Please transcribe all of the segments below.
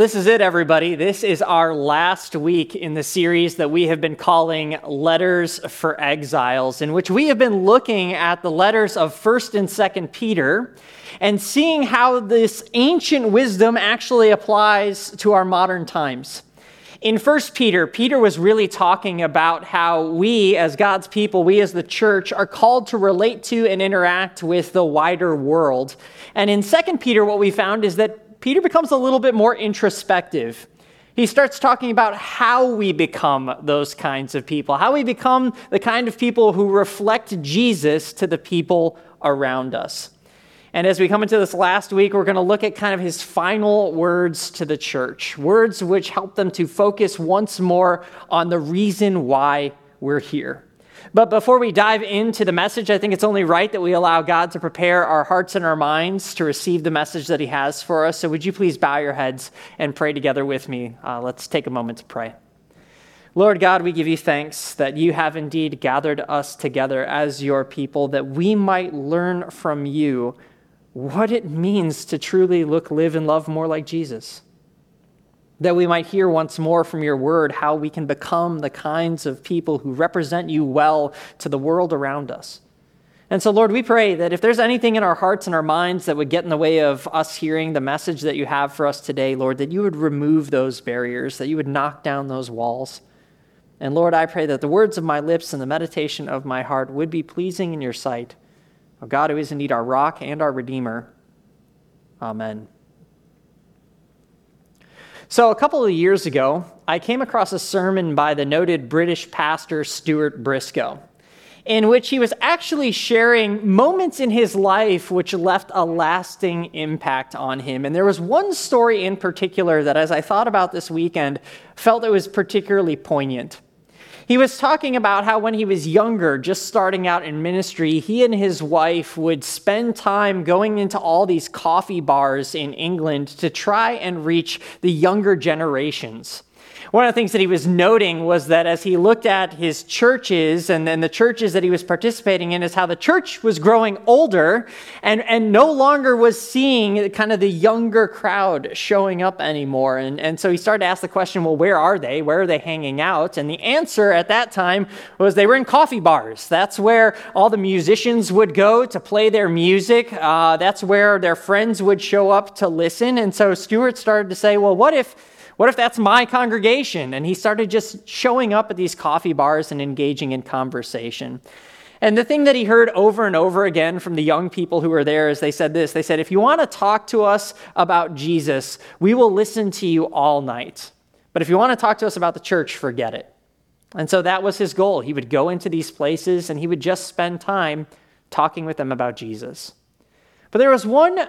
This is it, everybody. This is our last week in the series that we have been calling Letters for Exiles, in which we have been looking at the letters of 1st and 2nd Peter and seeing how this ancient wisdom actually applies to our modern times. In 1 Peter, Peter was really talking about how we, as God's people, we as the church, are called to relate to and interact with the wider world. And in 2 Peter, what we found is that Peter becomes a little bit more introspective. He starts talking about how we become those kinds of people, how we become the kind of people who reflect Jesus to the people around us. And as we come into this last week, we're going to look at kind of his final words to the church, words which help them to focus once more on the reason why we're here. But before we dive into the message, I think it's only right that we allow God to prepare our hearts and our minds to receive the message that He has for us. So, would you please bow your heads and pray together with me? Uh, let's take a moment to pray. Lord God, we give you thanks that you have indeed gathered us together as your people, that we might learn from you what it means to truly look, live, and love more like Jesus that we might hear once more from your word how we can become the kinds of people who represent you well to the world around us. And so, Lord, we pray that if there's anything in our hearts and our minds that would get in the way of us hearing the message that you have for us today, Lord, that you would remove those barriers, that you would knock down those walls. And Lord, I pray that the words of my lips and the meditation of my heart would be pleasing in your sight. O God, who is indeed our rock and our Redeemer. Amen. So, a couple of years ago, I came across a sermon by the noted British pastor Stuart Briscoe, in which he was actually sharing moments in his life which left a lasting impact on him. And there was one story in particular that, as I thought about this weekend, felt it was particularly poignant. He was talking about how when he was younger, just starting out in ministry, he and his wife would spend time going into all these coffee bars in England to try and reach the younger generations. One of the things that he was noting was that as he looked at his churches and then the churches that he was participating in, is how the church was growing older and, and no longer was seeing kind of the younger crowd showing up anymore. And, and so he started to ask the question, well, where are they? Where are they hanging out? And the answer at that time was they were in coffee bars. That's where all the musicians would go to play their music. Uh, that's where their friends would show up to listen. And so Stuart started to say, well, what if what if that's my congregation? And he started just showing up at these coffee bars and engaging in conversation. And the thing that he heard over and over again from the young people who were there is they said this they said, if you want to talk to us about Jesus, we will listen to you all night. But if you want to talk to us about the church, forget it. And so that was his goal. He would go into these places and he would just spend time talking with them about Jesus. But there was one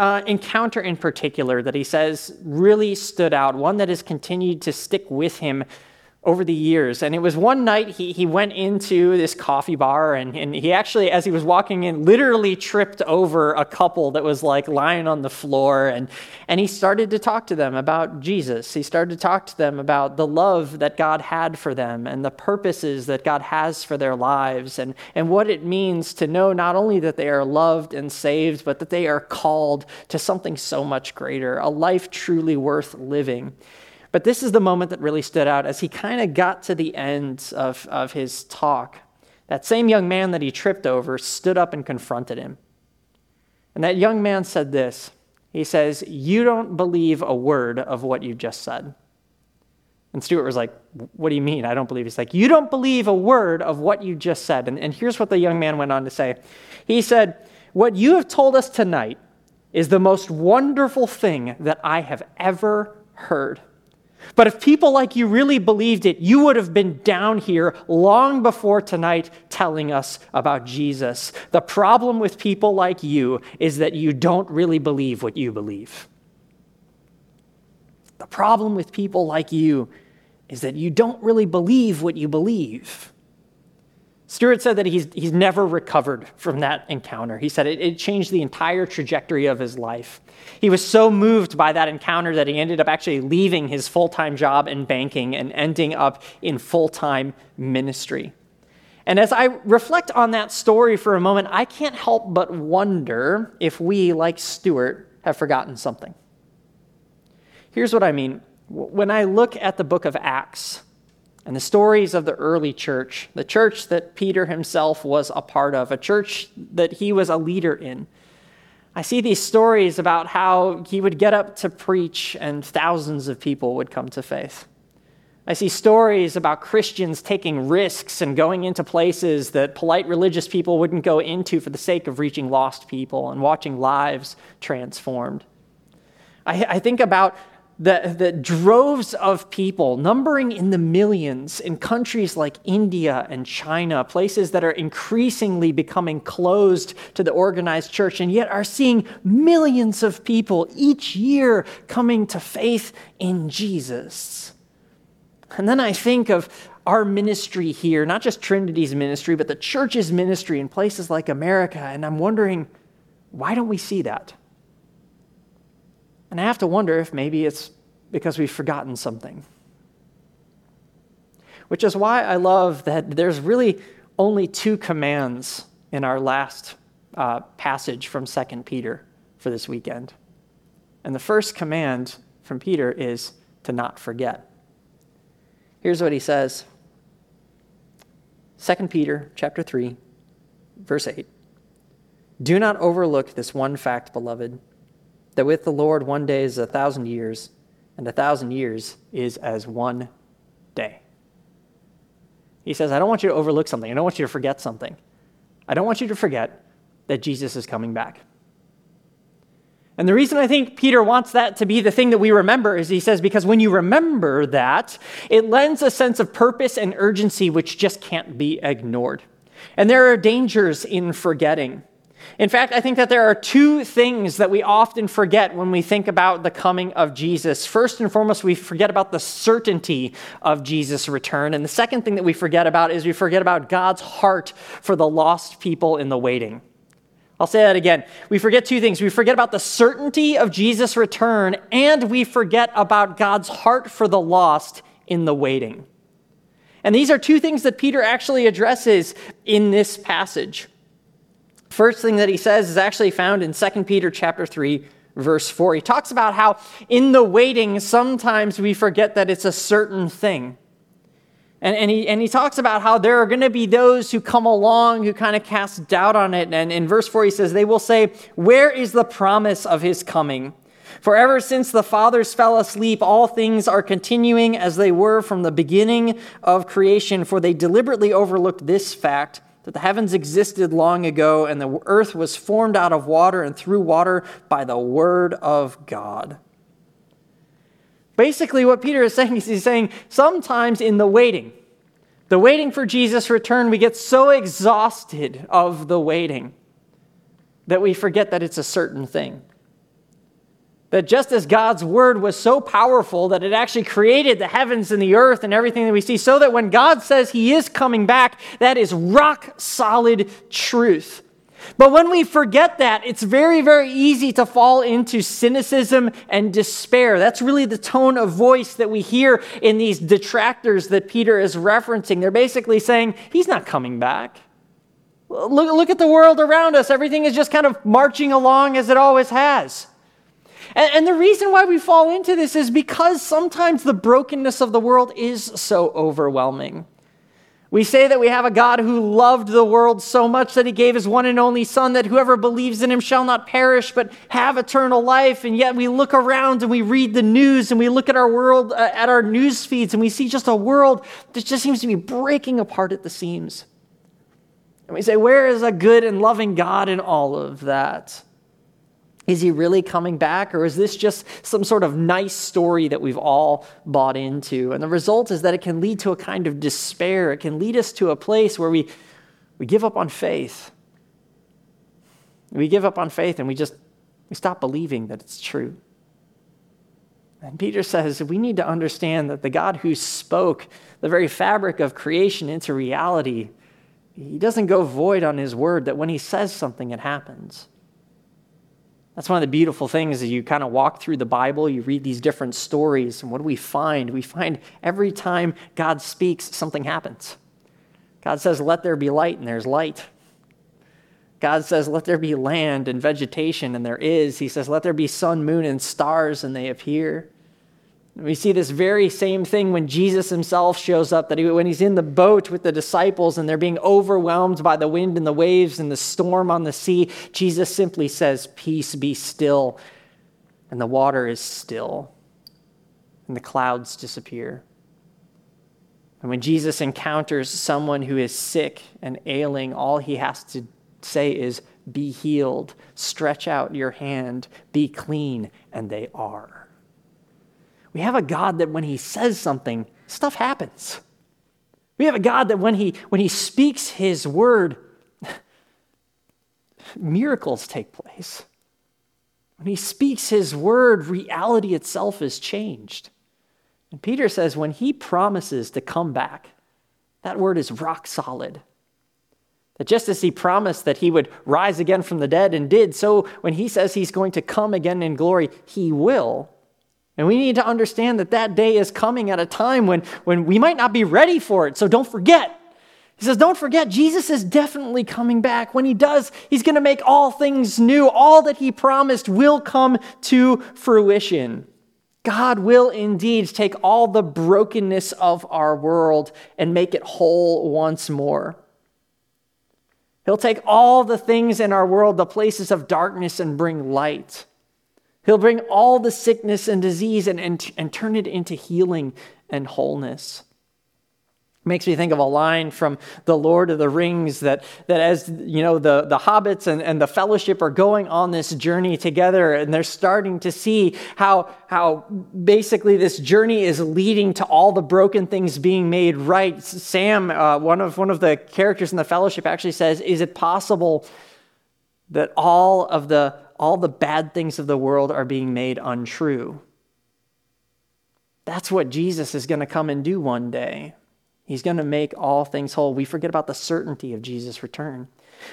uh, encounter in particular that he says really stood out, one that has continued to stick with him over the years. And it was one night he, he went into this coffee bar and, and he actually, as he was walking in, literally tripped over a couple that was like lying on the floor. And, and he started to talk to them about Jesus. He started to talk to them about the love that God had for them and the purposes that God has for their lives and, and what it means to know not only that they are loved and saved, but that they are called to something so much greater, a life truly worth living. But this is the moment that really stood out as he kind of got to the end of, of his talk. That same young man that he tripped over stood up and confronted him. And that young man said this He says, You don't believe a word of what you've just said. And Stuart was like, What do you mean? I don't believe. He's like, You don't believe a word of what you just said. And, and here's what the young man went on to say He said, What you have told us tonight is the most wonderful thing that I have ever heard. But if people like you really believed it, you would have been down here long before tonight telling us about Jesus. The problem with people like you is that you don't really believe what you believe. The problem with people like you is that you don't really believe what you believe. Stuart said that he's, he's never recovered from that encounter. He said it, it changed the entire trajectory of his life. He was so moved by that encounter that he ended up actually leaving his full time job in banking and ending up in full time ministry. And as I reflect on that story for a moment, I can't help but wonder if we, like Stuart, have forgotten something. Here's what I mean. When I look at the book of Acts and the stories of the early church, the church that Peter himself was a part of, a church that he was a leader in, I see these stories about how he would get up to preach and thousands of people would come to faith. I see stories about Christians taking risks and going into places that polite religious people wouldn't go into for the sake of reaching lost people and watching lives transformed. I, I think about the, the droves of people, numbering in the millions, in countries like India and China, places that are increasingly becoming closed to the organized church, and yet are seeing millions of people each year coming to faith in Jesus. And then I think of our ministry here, not just Trinity's ministry, but the church's ministry in places like America, and I'm wondering, why don't we see that? And I have to wonder if maybe it's because we've forgotten something. Which is why I love that there's really only two commands in our last uh, passage from 2 Peter for this weekend. And the first command from Peter is to not forget. Here's what he says 2 Peter chapter 3 verse 8 Do not overlook this one fact beloved that with the Lord one day is a thousand years, and a thousand years is as one day. He says, I don't want you to overlook something. I don't want you to forget something. I don't want you to forget that Jesus is coming back. And the reason I think Peter wants that to be the thing that we remember is he says, because when you remember that, it lends a sense of purpose and urgency which just can't be ignored. And there are dangers in forgetting. In fact, I think that there are two things that we often forget when we think about the coming of Jesus. First and foremost, we forget about the certainty of Jesus' return. And the second thing that we forget about is we forget about God's heart for the lost people in the waiting. I'll say that again. We forget two things. We forget about the certainty of Jesus' return, and we forget about God's heart for the lost in the waiting. And these are two things that Peter actually addresses in this passage. First thing that he says is actually found in 2 Peter chapter 3 verse 4. He talks about how in the waiting sometimes we forget that it's a certain thing. And, and, he, and he talks about how there are going to be those who come along who kind of cast doubt on it. And in verse 4, he says, They will say, Where is the promise of his coming? For ever since the fathers fell asleep, all things are continuing as they were from the beginning of creation, for they deliberately overlooked this fact that the heavens existed long ago and the earth was formed out of water and through water by the word of God. Basically, what Peter is saying is he's saying sometimes in the waiting, the waiting for Jesus' return, we get so exhausted of the waiting that we forget that it's a certain thing. That just as God's word was so powerful that it actually created the heavens and the earth and everything that we see, so that when God says he is coming back, that is rock solid truth. But when we forget that, it's very, very easy to fall into cynicism and despair. That's really the tone of voice that we hear in these detractors that Peter is referencing. They're basically saying, He's not coming back. Look, look at the world around us. Everything is just kind of marching along as it always has. And, and the reason why we fall into this is because sometimes the brokenness of the world is so overwhelming. We say that we have a God who loved the world so much that he gave his one and only Son, that whoever believes in him shall not perish but have eternal life. And yet we look around and we read the news and we look at our world, uh, at our news feeds, and we see just a world that just seems to be breaking apart at the seams. And we say, Where is a good and loving God in all of that? Is he really coming back, or is this just some sort of nice story that we've all bought into? And the result is that it can lead to a kind of despair. It can lead us to a place where we, we give up on faith. We give up on faith and we just we stop believing that it's true. And Peter says we need to understand that the God who spoke the very fabric of creation into reality, he doesn't go void on his word, that when he says something, it happens. That's one of the beautiful things as you kind of walk through the Bible, you read these different stories, and what do we find? We find every time God speaks, something happens. God says, Let there be light, and there's light. God says, Let there be land and vegetation, and there is. He says, Let there be sun, moon, and stars, and they appear. We see this very same thing when Jesus himself shows up, that he, when he's in the boat with the disciples and they're being overwhelmed by the wind and the waves and the storm on the sea, Jesus simply says, Peace be still. And the water is still, and the clouds disappear. And when Jesus encounters someone who is sick and ailing, all he has to say is, Be healed, stretch out your hand, be clean, and they are. We have a God that when he says something, stuff happens. We have a God that when he, when he speaks his word, miracles take place. When he speaks his word, reality itself is changed. And Peter says when he promises to come back, that word is rock solid. That just as he promised that he would rise again from the dead and did, so when he says he's going to come again in glory, he will. And we need to understand that that day is coming at a time when, when we might not be ready for it. So don't forget. He says, Don't forget, Jesus is definitely coming back. When he does, he's going to make all things new. All that he promised will come to fruition. God will indeed take all the brokenness of our world and make it whole once more. He'll take all the things in our world, the places of darkness, and bring light. He'll bring all the sickness and disease and, and, and turn it into healing and wholeness. Makes me think of a line from the Lord of the Rings that, that as you know the, the hobbits and, and the fellowship are going on this journey together and they're starting to see how, how basically this journey is leading to all the broken things being made right. Sam, uh, one, of, one of the characters in the fellowship, actually says, Is it possible that all of the all the bad things of the world are being made untrue? That's what Jesus is going to come and do one day. He's going to make all things whole. We forget about the certainty of Jesus' return.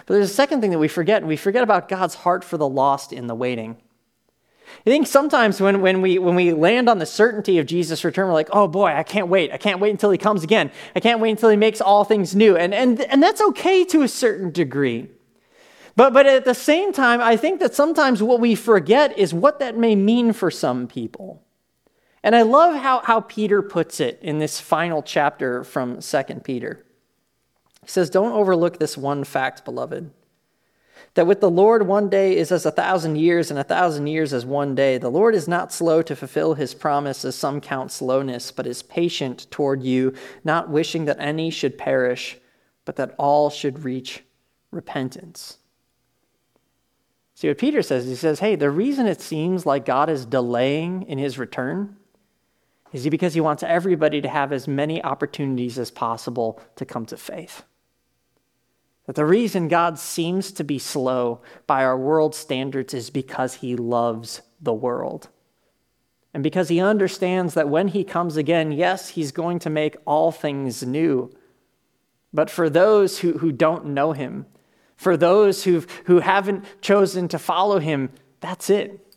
But there's a second thing that we forget, and we forget about God's heart for the lost in the waiting. I think sometimes when, when, we, when we land on the certainty of Jesus' return, we're like, oh boy, I can't wait. I can't wait until he comes again. I can't wait until he makes all things new. And, and, and that's okay to a certain degree. But, but at the same time, I think that sometimes what we forget is what that may mean for some people. And I love how, how Peter puts it in this final chapter from 2 Peter. He says, Don't overlook this one fact, beloved, that with the Lord one day is as a thousand years, and a thousand years as one day. The Lord is not slow to fulfill his promise, as some count slowness, but is patient toward you, not wishing that any should perish, but that all should reach repentance. See what Peter says? He says, Hey, the reason it seems like God is delaying in his return is he because he wants everybody to have as many opportunities as possible to come to faith? That the reason God seems to be slow by our world standards is because he loves the world. And because he understands that when he comes again, yes, he's going to make all things new. But for those who, who don't know him, for those who've, who haven't chosen to follow him, that's it.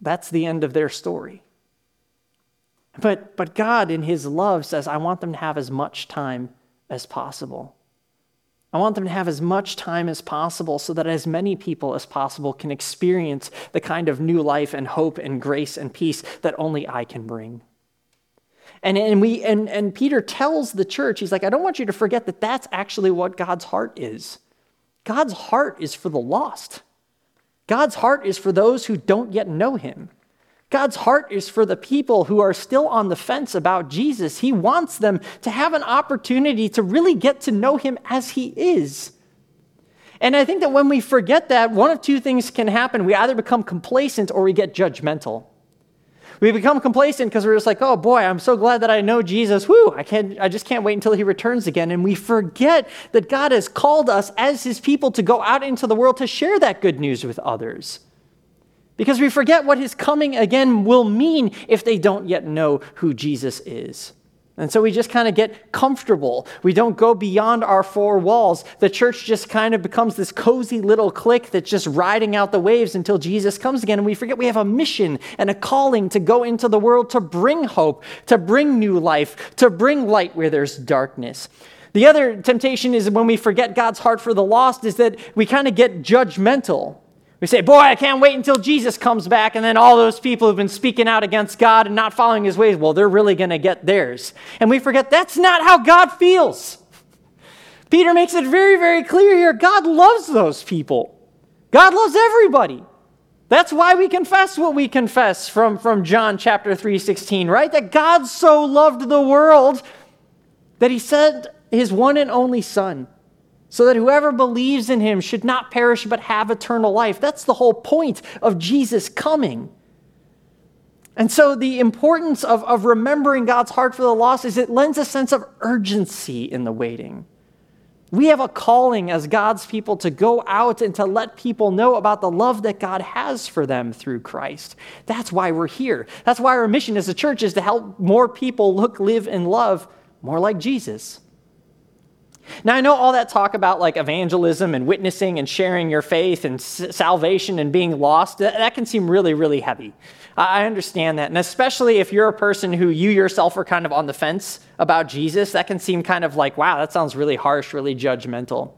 That's the end of their story. But, but God, in His love, says, I want them to have as much time as possible. I want them to have as much time as possible so that as many people as possible can experience the kind of new life and hope and grace and peace that only I can bring. And, and, we, and, and Peter tells the church, he's like, I don't want you to forget that that's actually what God's heart is. God's heart is for the lost. God's heart is for those who don't yet know him. God's heart is for the people who are still on the fence about Jesus. He wants them to have an opportunity to really get to know him as he is. And I think that when we forget that, one of two things can happen. We either become complacent or we get judgmental. We become complacent because we're just like, oh boy, I'm so glad that I know Jesus. Whoo, I, can't, I just can't wait until he returns again. And we forget that God has called us as his people to go out into the world to share that good news with others. Because we forget what his coming again will mean if they don't yet know who Jesus is. And so we just kind of get comfortable. We don't go beyond our four walls. The church just kind of becomes this cozy little clique that's just riding out the waves until Jesus comes again. And we forget we have a mission and a calling to go into the world to bring hope, to bring new life, to bring light where there's darkness. The other temptation is when we forget God's heart for the lost, is that we kind of get judgmental We say, Boy, I can't wait until Jesus comes back. And then all those people who've been speaking out against God and not following his ways, well, they're really going to get theirs. And we forget that's not how God feels. Peter makes it very, very clear here God loves those people, God loves everybody. That's why we confess what we confess from, from John chapter 3, 16, right? That God so loved the world that he sent his one and only Son so that whoever believes in him should not perish but have eternal life. That's the whole point of Jesus coming. And so, the importance of, of remembering God's heart for the lost is it lends a sense of urgency in the waiting. We have a calling as God's people to go out and to let people know about the love that God has for them through Christ. That's why we're here. That's why our mission as a church is to help more people look, live, and love more like Jesus. Now, I know all that talk about like evangelism and witnessing and sharing your faith and s- salvation and being lost, that, that, can seem really, really heavy. I, I understand that. And especially if you're a person who you yourself are kind of on the fence about Jesus, that can seem kind of like, wow, that sounds really harsh, really judgmental.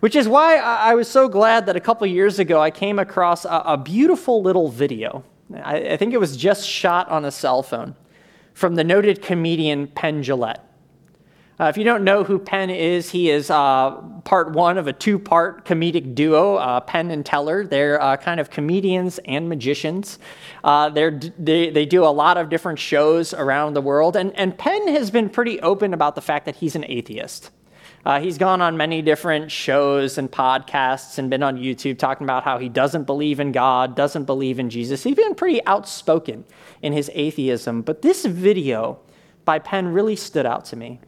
Which is why I, I was so glad that a couple years ago I came across a, a beautiful little video. I, I think it was just shot on a cell phone from the noted comedian Penn Jillette. Uh, if you don't know who Penn is, he is uh, part one of a two part comedic duo, uh, Penn and Teller. They're uh, kind of comedians and magicians. Uh, they they, do a lot of different shows around the world. And, and Penn has been pretty open about the fact that he's an atheist. Uh, he's gone on many different shows and podcasts and been on YouTube talking about how he doesn't believe in God, doesn't believe in Jesus. He's been pretty outspoken in his atheism. But this video by Penn really stood out to me.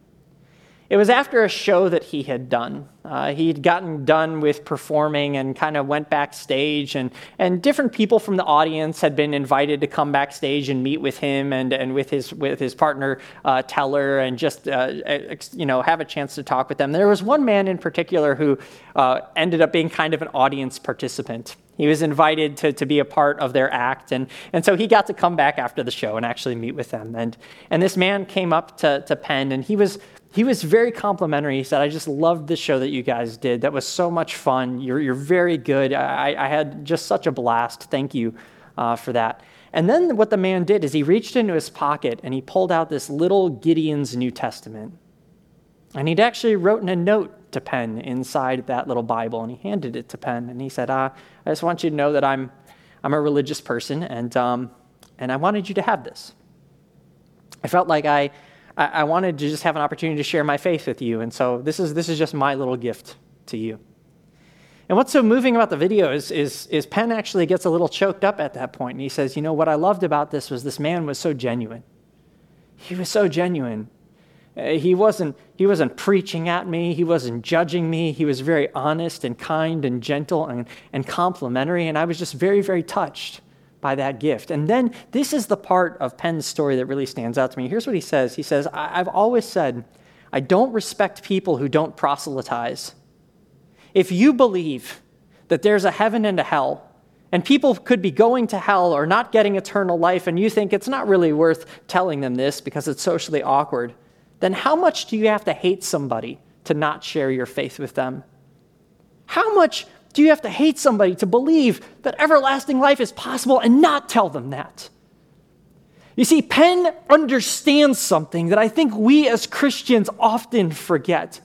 It was after a show that he had done. Uh, he'd gotten done with performing and kind of went backstage, and, and different people from the audience had been invited to come backstage and meet with him and, and with, his, with his partner, uh, Teller, and just uh, you know, have a chance to talk with them. There was one man in particular who uh, ended up being kind of an audience participant. He was invited to, to be a part of their act. And, and so he got to come back after the show and actually meet with them. And, and this man came up to, to Penn and he was he was very complimentary. He said, I just loved the show that you guys did. That was so much fun. You're, you're very good. I, I had just such a blast. Thank you uh, for that. And then what the man did is he reached into his pocket and he pulled out this little Gideon's New Testament. And he'd actually written a note to Penn inside that little Bible and he handed it to Penn. And he said, uh, I just want you to know that I'm, I'm a religious person and, um, and I wanted you to have this. I felt like I I, I wanted to just have an opportunity to share my faith with you. And so this is, this is just my little gift to you. And what's so moving about the video is, is, is Penn actually gets a little choked up at that point, and he says, You know, what I loved about this was this man was so genuine. He was so genuine. Uh, he, wasn't, he wasn't preaching at me, he wasn't judging me. He was very honest and kind and gentle and, and complimentary, and I was just very, very touched by that gift. And then this is the part of Penn's story that really stands out to me. Here's what he says He says, I've always said, I don't respect people who don't proselytize. If you believe that there's a heaven and a hell, and people could be going to hell or not getting eternal life, and you think it's not really worth telling them this because it's socially awkward, then how much do you have to hate somebody to not share your faith with them? How much do you have to hate somebody to believe that everlasting life is possible and not tell them that? You see, Penn understands something that I think we as Christians often forget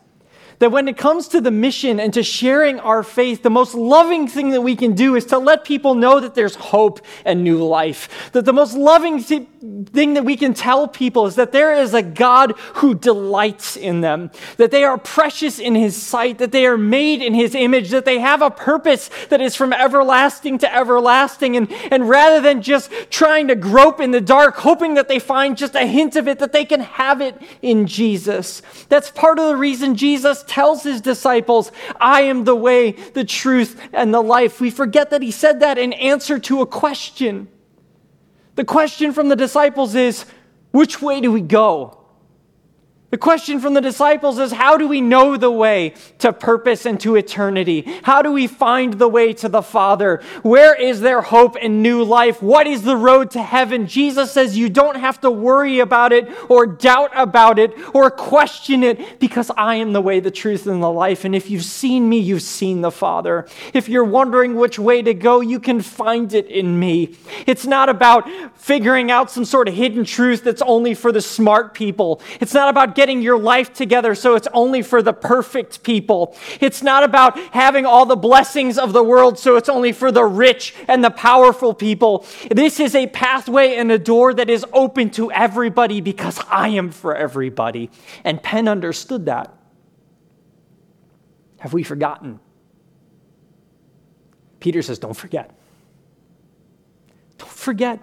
that when it comes to the mission and to sharing our faith, the most loving thing that we can do is to let people know that there's hope and new life. That the most loving th- thing that we can tell people is that there is a God who delights in them, that they are precious in his sight, that they are made in his image, that they have a purpose that is from everlasting to everlasting. And, and rather than just trying to grope in the dark, hoping that they find just a hint of it, that they can have it in Jesus. That's part of the reason Jesus tells his disciples, I am the way, the truth, and the life. We forget that he said that in answer to a question. The question from the disciples is, which way do we go? The question from the disciples is how do we know the way to purpose and to eternity? How do we find the way to the Father? Where is there hope and new life? What is the road to heaven? Jesus says you don't have to worry about it or doubt about it or question it because I am the way, the truth, and the life. And if you've seen me, you've seen the Father. If you're wondering which way to go, you can find it in me. It's not about figuring out some sort of hidden truth that's only for the smart people. It's not about getting your life together so it's only for the perfect people. It's not about having all the blessings of the world so it's only for the rich and the powerful people. This is a pathway and a door that is open to everybody because I am for everybody. And Penn understood that. Have we forgotten? Peter says, Don't forget. Don't forget.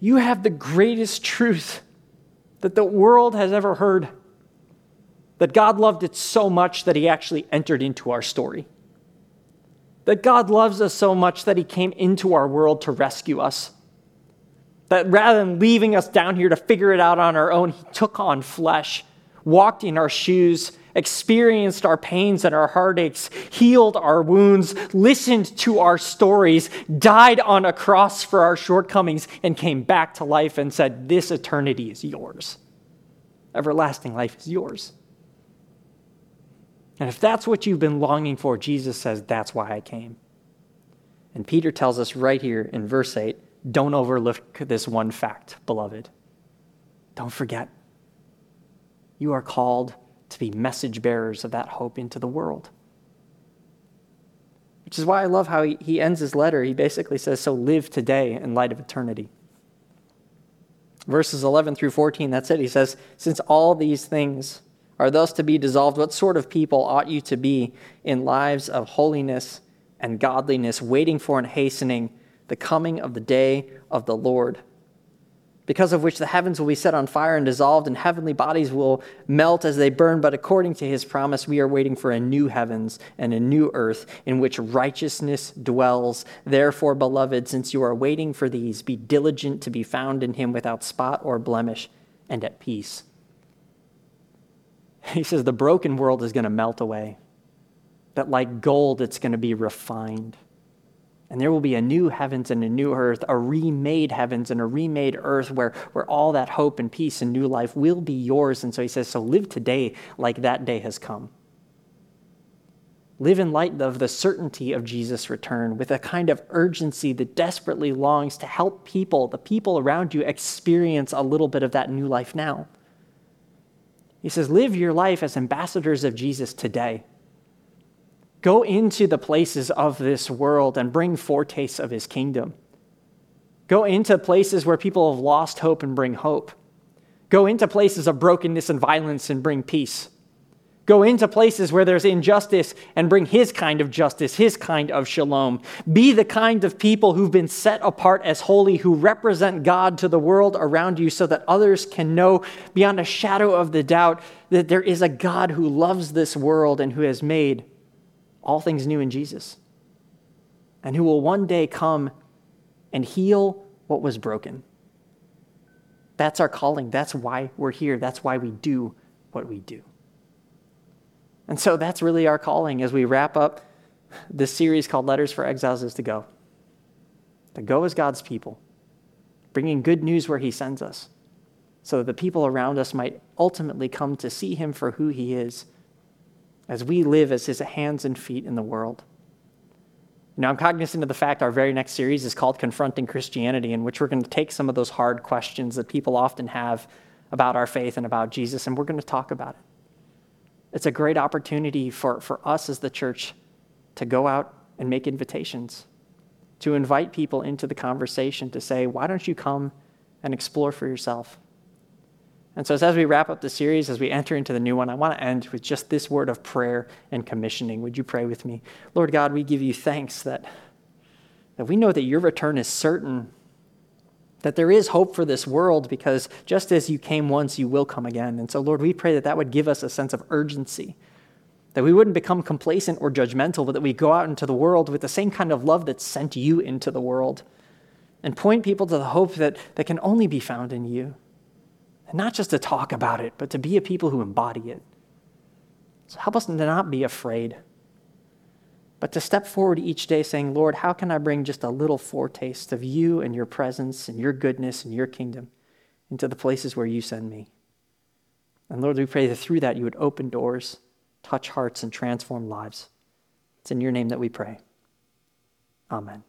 You have the greatest truth that the world has ever heard. That God loved it so much that he actually entered into our story. That God loves us so much that he came into our world to rescue us. That rather than leaving us down here to figure it out on our own, he took on flesh, walked in our shoes, experienced our pains and our heartaches, healed our wounds, listened to our stories, died on a cross for our shortcomings, and came back to life and said, This eternity is yours. Everlasting life is yours. And if that's what you've been longing for, Jesus says, That's why I came. And Peter tells us right here in verse 8 don't overlook this one fact, beloved. Don't forget. You are called to be message bearers of that hope into the world. Which is why I love how he, he ends his letter. He basically says, So live today in light of eternity. Verses 11 through 14, that's it. He says, Since all these things are thus to be dissolved, what sort of people ought you to be in lives of holiness and godliness, waiting for and hastening the coming of the day of the Lord? Because of which the heavens will be set on fire and dissolved, and heavenly bodies will melt as they burn. But according to his promise, we are waiting for a new heavens and a new earth in which righteousness dwells. Therefore, beloved, since you are waiting for these, be diligent to be found in him without spot or blemish and at peace. He says the broken world is going to melt away, that like gold, it's going to be refined. And there will be a new heavens and a new earth, a remade heavens and a remade earth where, where all that hope and peace and new life will be yours. And so he says, So live today like that day has come. Live in light of the certainty of Jesus' return with a kind of urgency that desperately longs to help people, the people around you, experience a little bit of that new life now. He says, Live your life as ambassadors of Jesus today. Go into the places of this world and bring foretastes of his kingdom. Go into places where people have lost hope and bring hope. Go into places of brokenness and violence and bring peace. Go into places where there's injustice and bring his kind of justice, his kind of shalom. Be the kind of people who've been set apart as holy, who represent God to the world around you so that others can know beyond a shadow of the doubt that there is a God who loves this world and who has made all things new in Jesus, and who will one day come and heal what was broken. That's our calling. That's why we're here. That's why we do what we do. And so that's really our calling as we wrap up this series called Letters for Exiles is to go. To go as God's people, bringing good news where He sends us, so that the people around us might ultimately come to see Him for who He is as we live as his hands and feet in the world. Now, I'm cognizant of the fact our very next series is called Confronting Christianity, in which we're going to take some of those hard questions that people often have about our faith and about Jesus, and we're going to talk about it. It's a great opportunity for, for us as the church to go out and make invitations, to invite people into the conversation, to say, why don't you come and explore for yourself? And so, as we wrap up the series, as we enter into the new one, I want to end with just this word of prayer and commissioning. Would you pray with me? Lord God, we give you thanks that, that we know that your return is certain, that there is hope for this world because just as you came once, you will come again. And so, Lord, we pray that that would give us a sense of urgency, that we wouldn't become complacent or judgmental, but that we go out into the world with the same kind of love that sent you into the world and point people to the hope that, that can only be found in you. And not just to talk about it, but to be a people who embody it. So help us to not be afraid, but to step forward each day saying, Lord, how can I bring just a little foretaste of you and your presence and your goodness and your kingdom into the places where you send me? And Lord, we pray that through that you would open doors, touch hearts, and transform lives. It's in your name that we pray. Amen.